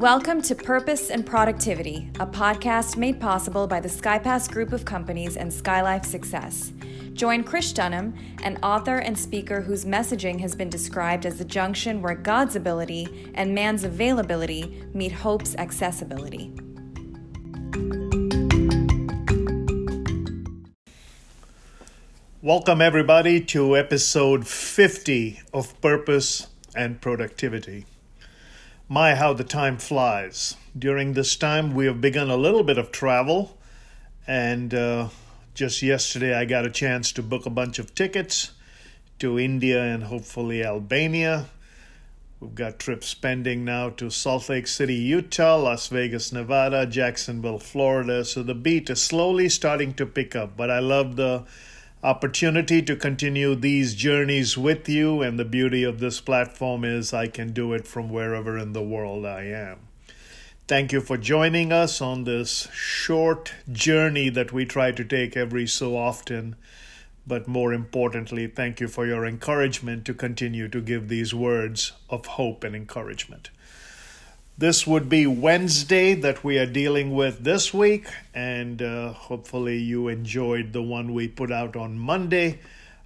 Welcome to Purpose and Productivity, a podcast made possible by the SkyPass Group of Companies and SkyLife Success. Join Krish Dhanam, an author and speaker whose messaging has been described as the junction where God's ability and man's availability meet hope's accessibility. Welcome, everybody, to episode 50 of Purpose and Productivity. My, how the time flies. During this time, we have begun a little bit of travel, and uh, just yesterday, I got a chance to book a bunch of tickets to India and hopefully Albania. We've got trips pending now to Salt Lake City, Utah, Las Vegas, Nevada, Jacksonville, Florida. So the beat is slowly starting to pick up, but I love the opportunity to continue these journeys with you. And the beauty of this platform is I can do it from wherever in the world I am. Thank you for joining us on this short journey that we try to take every so often. But more importantly, thank you for your encouragement to continue to give these words of hope and encouragement. This would be Wednesday that we are dealing with this week, and uh, hopefully you enjoyed the one we put out on Monday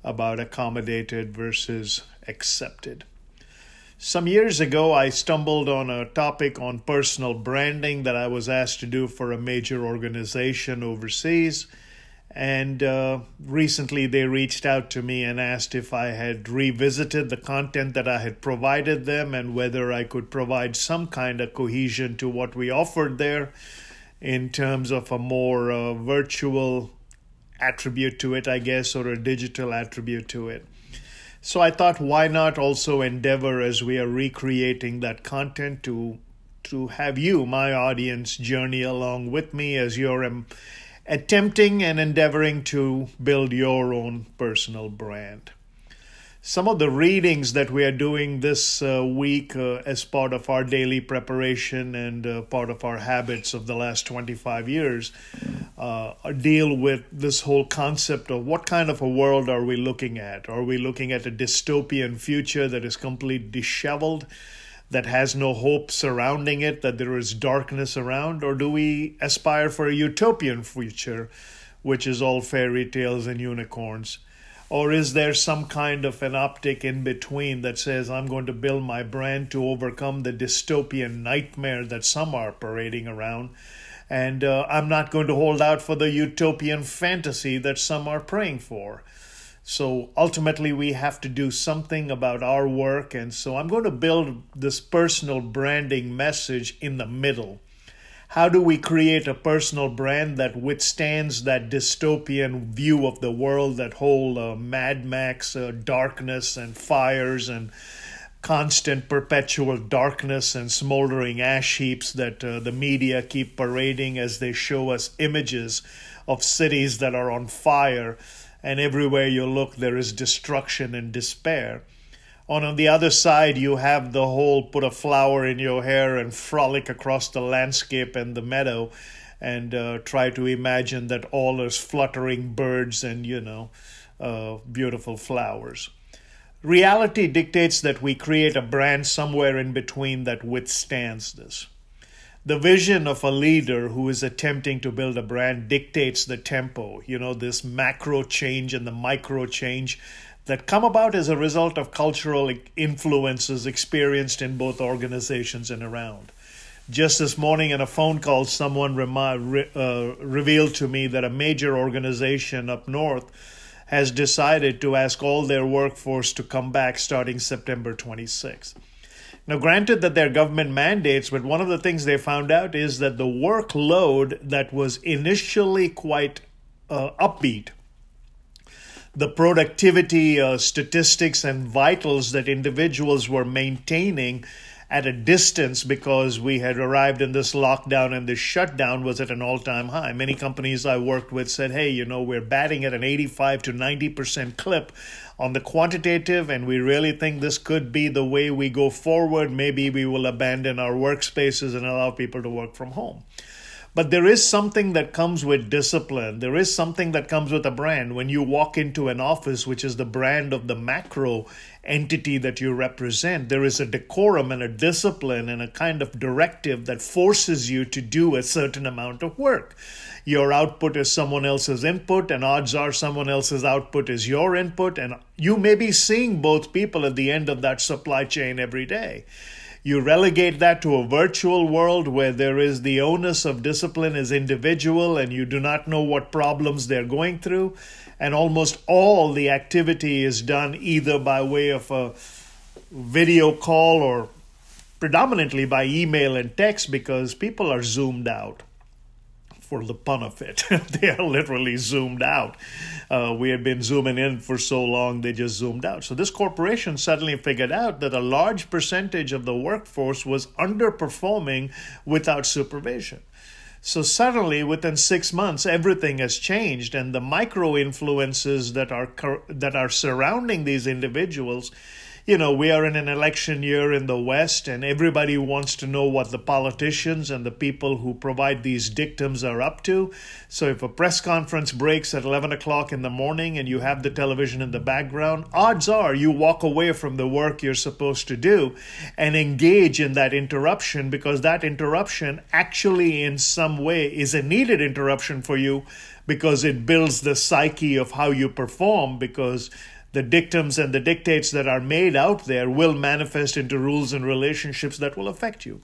about accommodated versus accepted. Some years ago, I stumbled on a topic on personal branding that I was asked to do for a major organization overseas and uh, recently they reached out to me and asked if I had revisited the content that I had provided them and whether I could provide some kind of cohesion to what we offered there in terms of a more uh, virtual attribute to it, I guess, or a digital attribute to it. So I thought, why not also endeavor as we are recreating that content to to have you, my audience, journey along with me as you're attempting and endeavoring to build your own personal brand. Some of the readings that we are doing this uh, week uh, as part of our daily preparation and uh, part of our habits of the last 25 years uh, deal with this whole concept of what kind of a world are we looking at? Are we looking at a dystopian future that is completely disheveled? That has no hope surrounding it, that there is darkness around? Or do we aspire for a utopian future, which is all fairy tales and unicorns? Or is there some kind of an optic in between that says, I'm going to build my brand to overcome the dystopian nightmare that some are parading around? And uh, I'm not going to hold out for the utopian fantasy that some are praying for. So ultimately, we have to do something about our work. And so I'm going to build this personal branding message in the middle. How do we create a personal brand that withstands that dystopian view of the world, that whole uh, Mad Max uh, darkness and fires and constant perpetual darkness and smoldering ash heaps that uh, the media keep parading as they show us images of cities that are on fire and everywhere you look there is destruction and despair. On, the other side, you have the whole put a flower in your hair and frolic across the landscape and the meadow and uh, try to imagine that all is fluttering birds and, you know, uh, beautiful flowers. Reality dictates that we create a brand somewhere in between that withstands this. The vision of a leader who is attempting to build a brand dictates the tempo, you know, this macro change and the micro change that come about as a result of cultural influences experienced in both organizations and around. Just this morning, in a phone call, someone remi- uh, revealed to me that a major organization up north has decided to ask all their workforce to come back starting September 26. Now, granted that they're government mandates, but one of the things they found out is that the workload that was initially quite uh, upbeat, the productivity uh, statistics and vitals that individuals were maintaining at a distance because we had arrived in this lockdown and this shutdown was at an all time high. Many companies I worked with said, hey, you know, we're batting at an 85 to 90% clip on the quantitative, and we really think this could be the way we go forward. Maybe we will abandon our workspaces and allow people to work from home. But there is something that comes with discipline. There is something that comes with a brand. When you walk into an office, which is the brand of the macro entity that you represent, there is a decorum and a discipline and a kind of directive that forces you to do a certain amount of work. Your output is someone else's input, and odds are someone else's output is your input, and you may be seeing both people at the end of that supply chain every day. You relegate that to a virtual world where there is the onus of discipline is individual and you do not know what problems they're going through. And almost all the activity is done either by way of a video call or predominantly by email and text because people are zoomed out for the pun of it. they are literally zoomed out. Uh, we had been zooming in for so long, they just zoomed out. So this corporation suddenly figured out that a large percentage of the workforce was underperforming without supervision. So suddenly, within six months, everything has changed, and the micro influences that are that are surrounding these individuals you know, we are in an election year in the West, and everybody wants to know what the politicians and the people who provide these dictums are up to. So, if a press conference breaks at 11 o'clock in the morning and you have the television in the background, odds are you walk away from the work you're supposed to do and engage in that interruption because that interruption actually, in some way, is a needed interruption for you because it builds the psyche of how you perform because the dictums and the dictates that are made out there will manifest into rules and relationships that will affect you.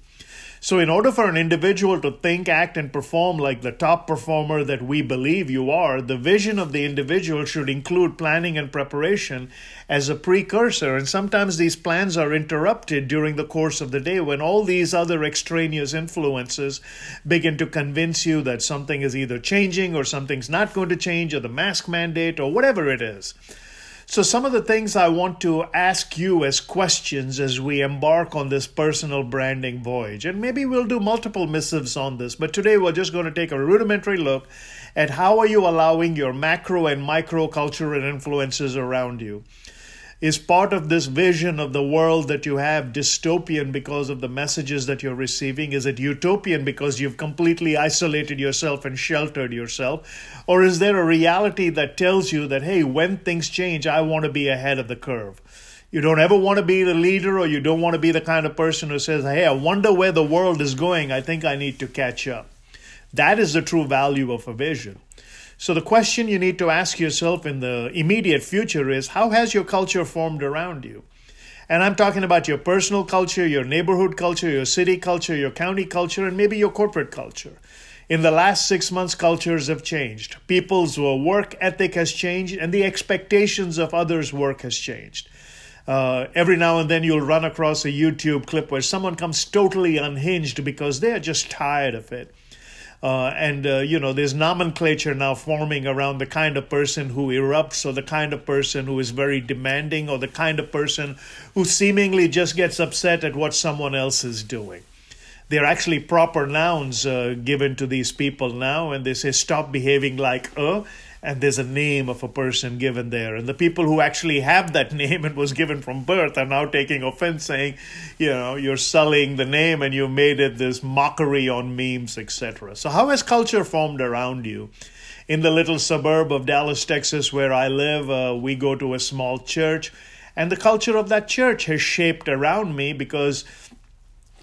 So, in order for an individual to think, act, and perform like the top performer that we believe you are, the vision of the individual should include planning and preparation as a precursor. And sometimes these plans are interrupted during the course of the day when all these other extraneous influences begin to convince you that something is either changing or something's not going to change, or the mask mandate, or whatever it is. So, some of the things I want to ask you as questions as we embark on this personal branding voyage, and maybe we'll do multiple missives on this, but today we're just going to take a rudimentary look at how are you allowing your macro and micro cultural influences around you is part of this vision of the world that you have dystopian because of the messages that you're receiving? Is it utopian because you've completely isolated yourself and sheltered yourself? Or is there a reality that tells you that, hey, when things change, I want to be ahead of the curve? You don't ever want to be the leader, or you don't want to be the kind of person who says, hey, I wonder where the world is going. I think I need to catch up. That is the true value of a vision. So the question you need to ask yourself in the immediate future is how has your culture formed around you? And I'm talking about your personal culture, your neighborhood culture, your city culture, your county culture, and maybe your corporate culture. In the last six months, cultures have changed. People's work ethic has changed, and the expectations of others' work has changed. Uh, every now and then you'll run across a YouTube clip where someone comes totally unhinged because they're just tired of it. Uh, and, uh, you know, there's nomenclature now forming around the kind of person who erupts or the kind of person who is very demanding or the kind of person who seemingly just gets upset at what someone else is doing. There are actually proper nouns uh, given to these people now, and they say, stop behaving like a and there's a name of a person given there. And the people who actually have that name and was given from birth are now taking offense, saying, you know, you're sullying the name and you made it this mockery on memes, etc. So, how has culture formed around you? In the little suburb of Dallas, Texas, where I live, uh, we go to a small church, and the culture of that church has shaped around me because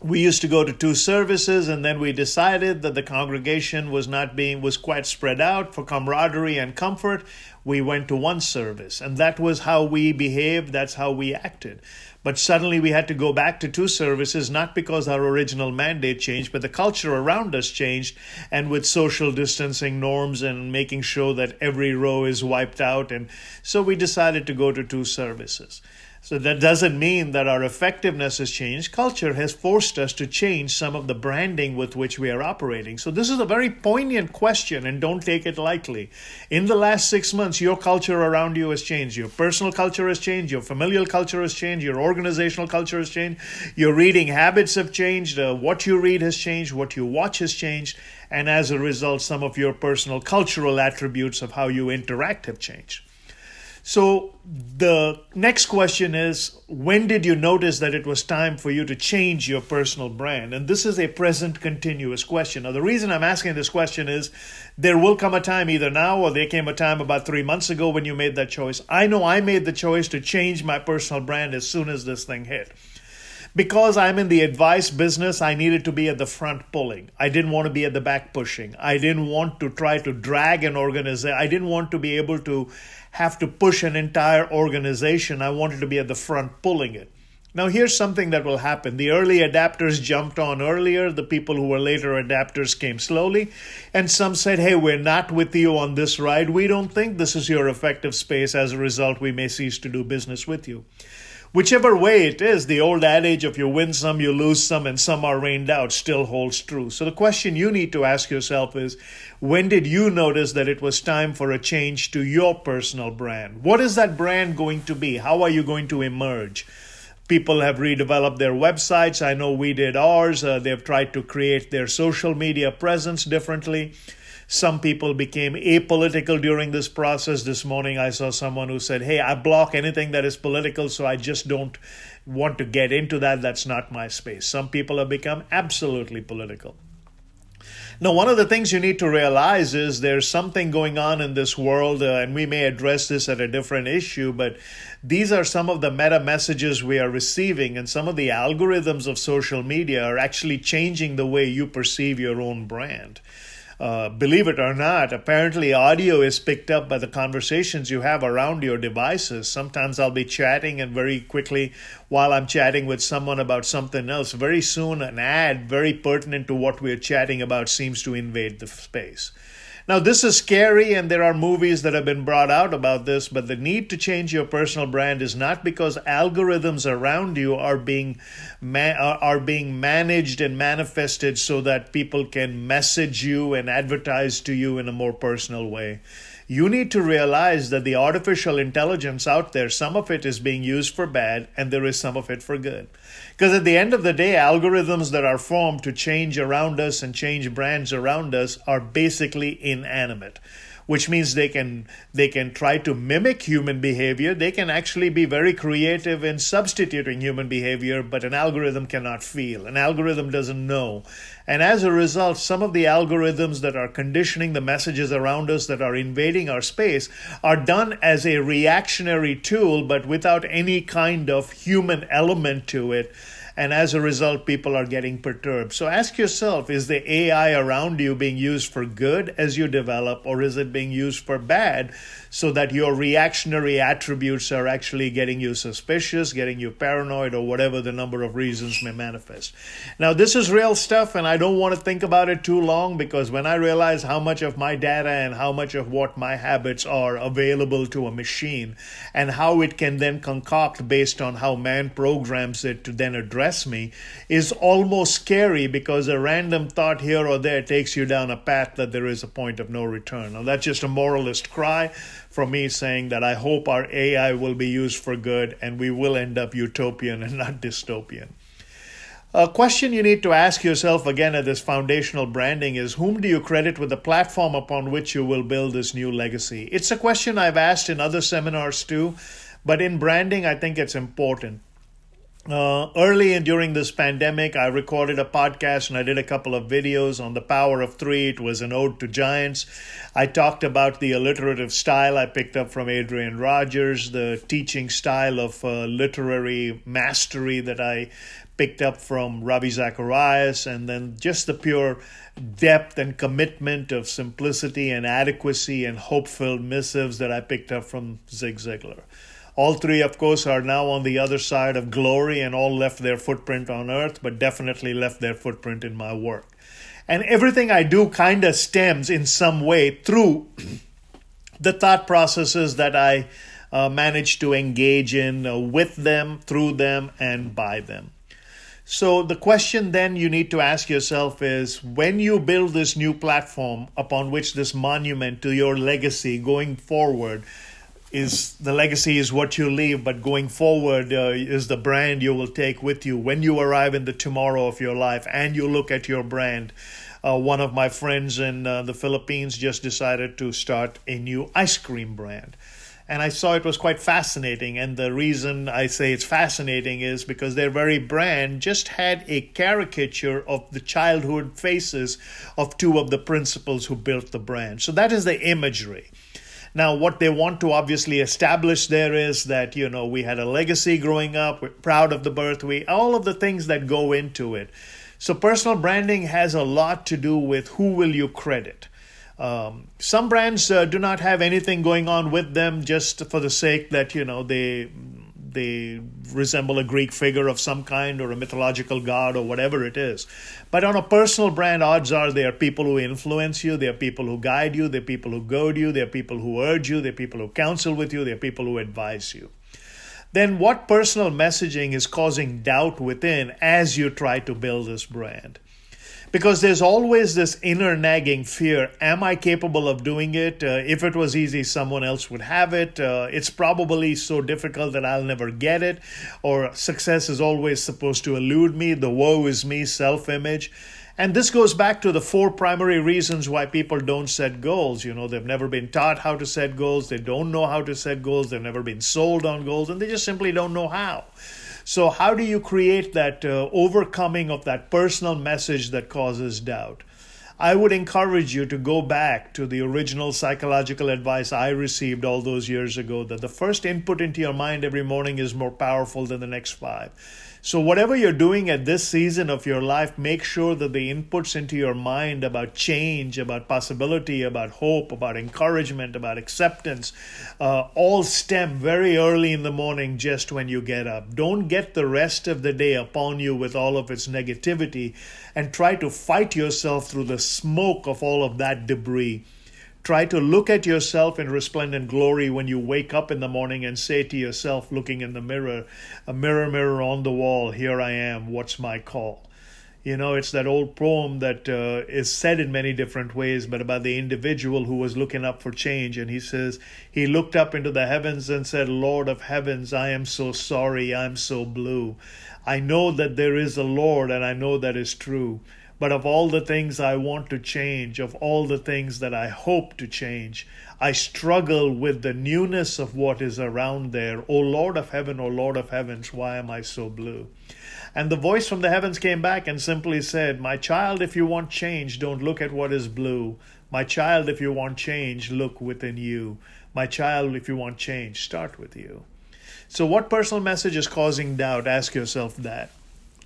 we used to go to two services and then we decided that the congregation was not being was quite spread out for camaraderie and comfort. We went to one service and that was how we behaved that's how we acted. But suddenly we had to go back to two services not because our original mandate changed but the culture around us changed and with social distancing norms and making sure that every row is wiped out. And so we decided to go to two services so that doesn't mean that our effectiveness has changed. Culture has forced us to change some of the branding with which we are operating. So this is a very poignant question and don't take it lightly. In the last six months, your culture around you has changed. Your personal culture has changed. Your familial culture has changed. Your organizational culture has changed. Your reading habits have changed. Uh, what you read has changed. What you watch has changed. And as a result, some of your personal cultural attributes of how you interact have changed. So the next question is when did you notice that it was time for you to change your personal brand? And this is a present continuous question. Now, the reason I'm asking this question is there will come a time, either now or there came a time about three months ago when you made that choice. I know I made the choice to change my personal brand as soon as this thing hit because I'm in the advice business, I needed to be at the front pulling. I didn't want to be at the back pushing. I didn't want to try to drag an organization. I didn't want to be able to have to push an entire organization. I wanted to be at the front pulling it. Now, here's something that will happen. The early adapters jumped on earlier. The people who were later adapters came slowly. And some said, hey, we're not with you on this ride. We don't think this is your effective space. As a result, we may cease to do business with you. Whichever way it is, the old adage of you win some, you lose some, and some are rained out still holds true. So the question you need to ask yourself is when did you notice that it was time for a change to your personal brand? What is that brand going to be? How are you going to emerge? People have redeveloped their websites. I know we did ours. Uh, they've tried to create their social media presence differently. Some people became apolitical during this process. This morning, I saw someone who said, Hey, I block anything that is political, so I just don't want to get into that. That's not my space. Some people have become absolutely political. Now, one of the things you need to realize is there's something going on in this world, uh, and we may address this at a different issue, but these are some of the meta messages we are receiving, and some of the algorithms of social media are actually changing the way you perceive your own brand. Uh, believe it or not, apparently audio is picked up by the conversations you have around your devices. Sometimes I'll be chatting, and very quickly, while I'm chatting with someone about something else, very soon an ad very pertinent to what we're chatting about seems to invade the space. Now, this is scary, and there are movies that have been brought out about this, but the need to change your personal brand is not because algorithms around you are being, ma- are being managed and manifested so that people can message you and advertise to you in a more personal way you need to realize that the artificial intelligence out there, some of it is being used for bad and there is some of it for good. Because at the end of the day, algorithms that are formed to change around us and change brands around us are basically inanimate which means they can they can try to mimic human behavior. They can actually be very creative in substituting human behavior but an algorithm cannot feel. An algorithm doesn't know. And as a result some of the algorithms that are conditioning the messages around us that are invading our space are done as a reactionary tool but without any kind of human element to it and as a result, people are getting perturbed. So ask yourself is the AI around you being used for good as you develop, or is it being used for bad so that your reactionary attributes are actually getting you suspicious, getting you paranoid, or whatever the number of reasons may manifest? Now, this is real stuff, and I don't want to think about it too long because when I realize how much of my data and how much of what my habits are available to a machine and how it can then concoct based on how man programs it to then address me is almost scary because a random thought here or there takes you down a path that there is a point of no return. Now, that's just a moralist cry from me saying that I hope our AI will be used for good and we will end up utopian and not dystopian. A question you need to ask yourself again at this foundational branding is whom do you credit with the platform upon which you will build this new legacy? It's a question I've asked in other seminars too, but in branding, I think it's important. Uh, early and during this pandemic, I recorded a podcast and I did a couple of videos on the power of three. It was an ode to giants. I talked about the alliterative style I picked up from Adrian Rogers, the teaching style of uh, literary mastery that I picked up from Ravi Zacharias, and then just the pure depth and commitment of simplicity and adequacy and hope filled missives that I picked up from Zig Ziglar. All three, of course, are now on the other side of glory and all left their footprint on earth, but definitely left their footprint in my work. And everything I do kind of stems in some way through the thought processes that I uh, manage to engage in uh, with them, through them, and by them. So, the question then you need to ask yourself is when you build this new platform upon which this monument to your legacy going forward, is the legacy is what you leave, but going forward uh, is the brand you will take with you when you arrive in the tomorrow of your life and you look at your brand. Uh, one of my friends in uh, the Philippines just decided to start a new ice cream brand. and I saw it was quite fascinating. And the reason I say it's fascinating is because their very brand just had a caricature of the childhood faces of two of the principals who built the brand. So that is the imagery. Now, what they want to obviously establish there is that, you know, we had a legacy growing up, we're proud of the birth, we, all of the things that go into it. So, personal branding has a lot to do with who will you credit. Um, some brands uh, do not have anything going on with them just for the sake that you know they they resemble a Greek figure of some kind or a mythological god or whatever it is. But on a personal brand, odds are they are people who influence you, they are people who guide you, they are people who goad you, they are people who urge you, they are people who counsel with you, they are people who advise you. Then, what personal messaging is causing doubt within as you try to build this brand? Because there's always this inner nagging fear am i capable of doing it? Uh, if it was easy someone else would have it. Uh, it's probably so difficult that i'll never get it. Or success is always supposed to elude me. The woe is me self image and this goes back to the four primary reasons why people don't set goals. You know, they've never been taught how to set goals, they don't know how to set goals, they've never been sold on goals, and they just simply don't know how. So, how do you create that uh, overcoming of that personal message that causes doubt? I would encourage you to go back to the original psychological advice I received all those years ago that the first input into your mind every morning is more powerful than the next five. So, whatever you're doing at this season of your life, make sure that the inputs into your mind about change, about possibility, about hope, about encouragement, about acceptance, uh, all stem very early in the morning just when you get up. Don't get the rest of the day upon you with all of its negativity and try to fight yourself through the smoke of all of that debris. Try to look at yourself in resplendent glory when you wake up in the morning and say to yourself, looking in the mirror, a mirror, mirror on the wall, here I am, what's my call? You know, it's that old poem that uh, is said in many different ways, but about the individual who was looking up for change. And he says, He looked up into the heavens and said, Lord of heavens, I am so sorry, I'm so blue. I know that there is a Lord, and I know that is true. But of all the things I want to change, of all the things that I hope to change, I struggle with the newness of what is around there. O Lord of heaven, O Lord of heavens, why am I so blue? And the voice from the heavens came back and simply said, My child, if you want change, don't look at what is blue. My child, if you want change, look within you. My child, if you want change, start with you. So, what personal message is causing doubt? Ask yourself that.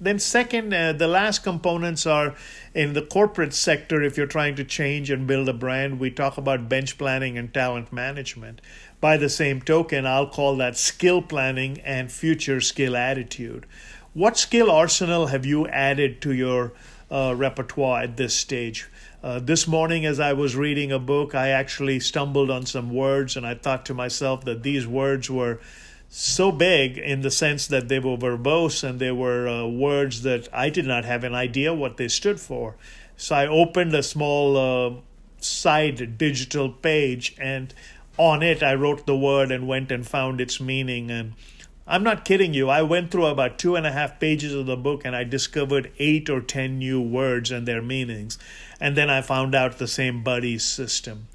Then, second, uh, the last components are in the corporate sector. If you're trying to change and build a brand, we talk about bench planning and talent management. By the same token, I'll call that skill planning and future skill attitude. What skill arsenal have you added to your uh, repertoire at this stage? Uh, this morning, as I was reading a book, I actually stumbled on some words, and I thought to myself that these words were so big in the sense that they were verbose and they were uh, words that I did not have an idea what they stood for. So I opened a small uh, side digital page and on it I wrote the word and went and found its meaning. And I'm not kidding you, I went through about two and a half pages of the book and I discovered eight or ten new words and their meanings. And then I found out the same buddy system.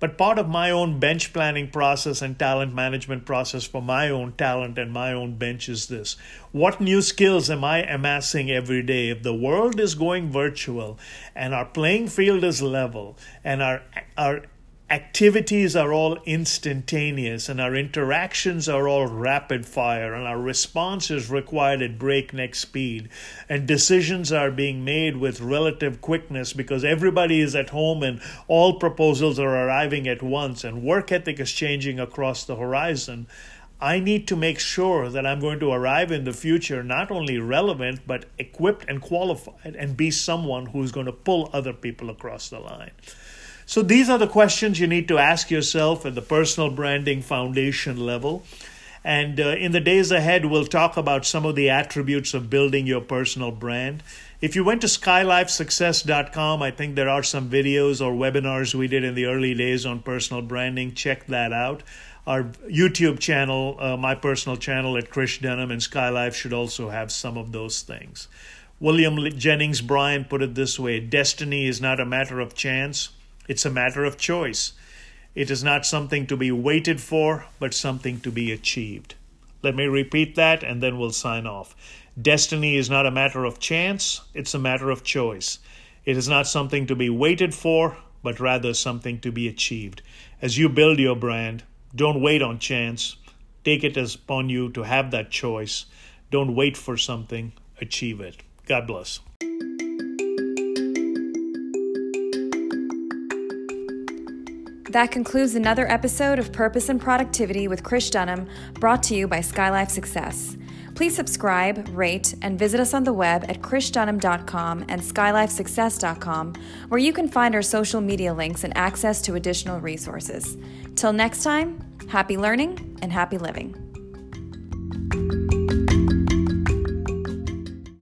But part of my own bench planning process and talent management process for my own talent and my own bench is this What new skills am I amassing every day? If the world is going virtual and our playing field is level and our, our activities are all instantaneous and our interactions are all rapid fire and our response is required at breakneck speed and decisions are being made with relative quickness because everybody is at home and all proposals are arriving at once and work ethic is changing across the horizon I need to make sure that I'm going to arrive in the future not only relevant, but equipped and qualified and be someone who's going to pull other people across the line. So these are the questions you need to ask yourself at the personal branding foundation level. And uh, in the days ahead, we'll talk about some of the attributes of building your personal brand. If you went to skylifesuccess.com, I think there are some videos or webinars we did in the early days on personal branding. Check that out. Our YouTube channel, uh, my personal channel at Krish Dhanam and Skylife should also have some of those things. William Jennings Bryan put it this way Destiny is not a matter of chance, it's a matter of choice. It is not something to be waited for, but something to be achieved. Let me repeat that and then we'll sign off. Destiny is not a matter of chance, it's a matter of choice. It is not something to be waited for, but rather something to be achieved. As you build your brand, don't wait on chance. Take it upon you to have that choice. Don't wait for something, achieve it. God bless. That concludes another episode of Purpose and Productivity with Krish Dhanam, brought to you by Skylife Success. Please subscribe, rate, and visit us on the web at krishdhanam.com and skylifesuccess.com, where you can find our social media links and access to additional resources. Till next time, happy learning and happy living.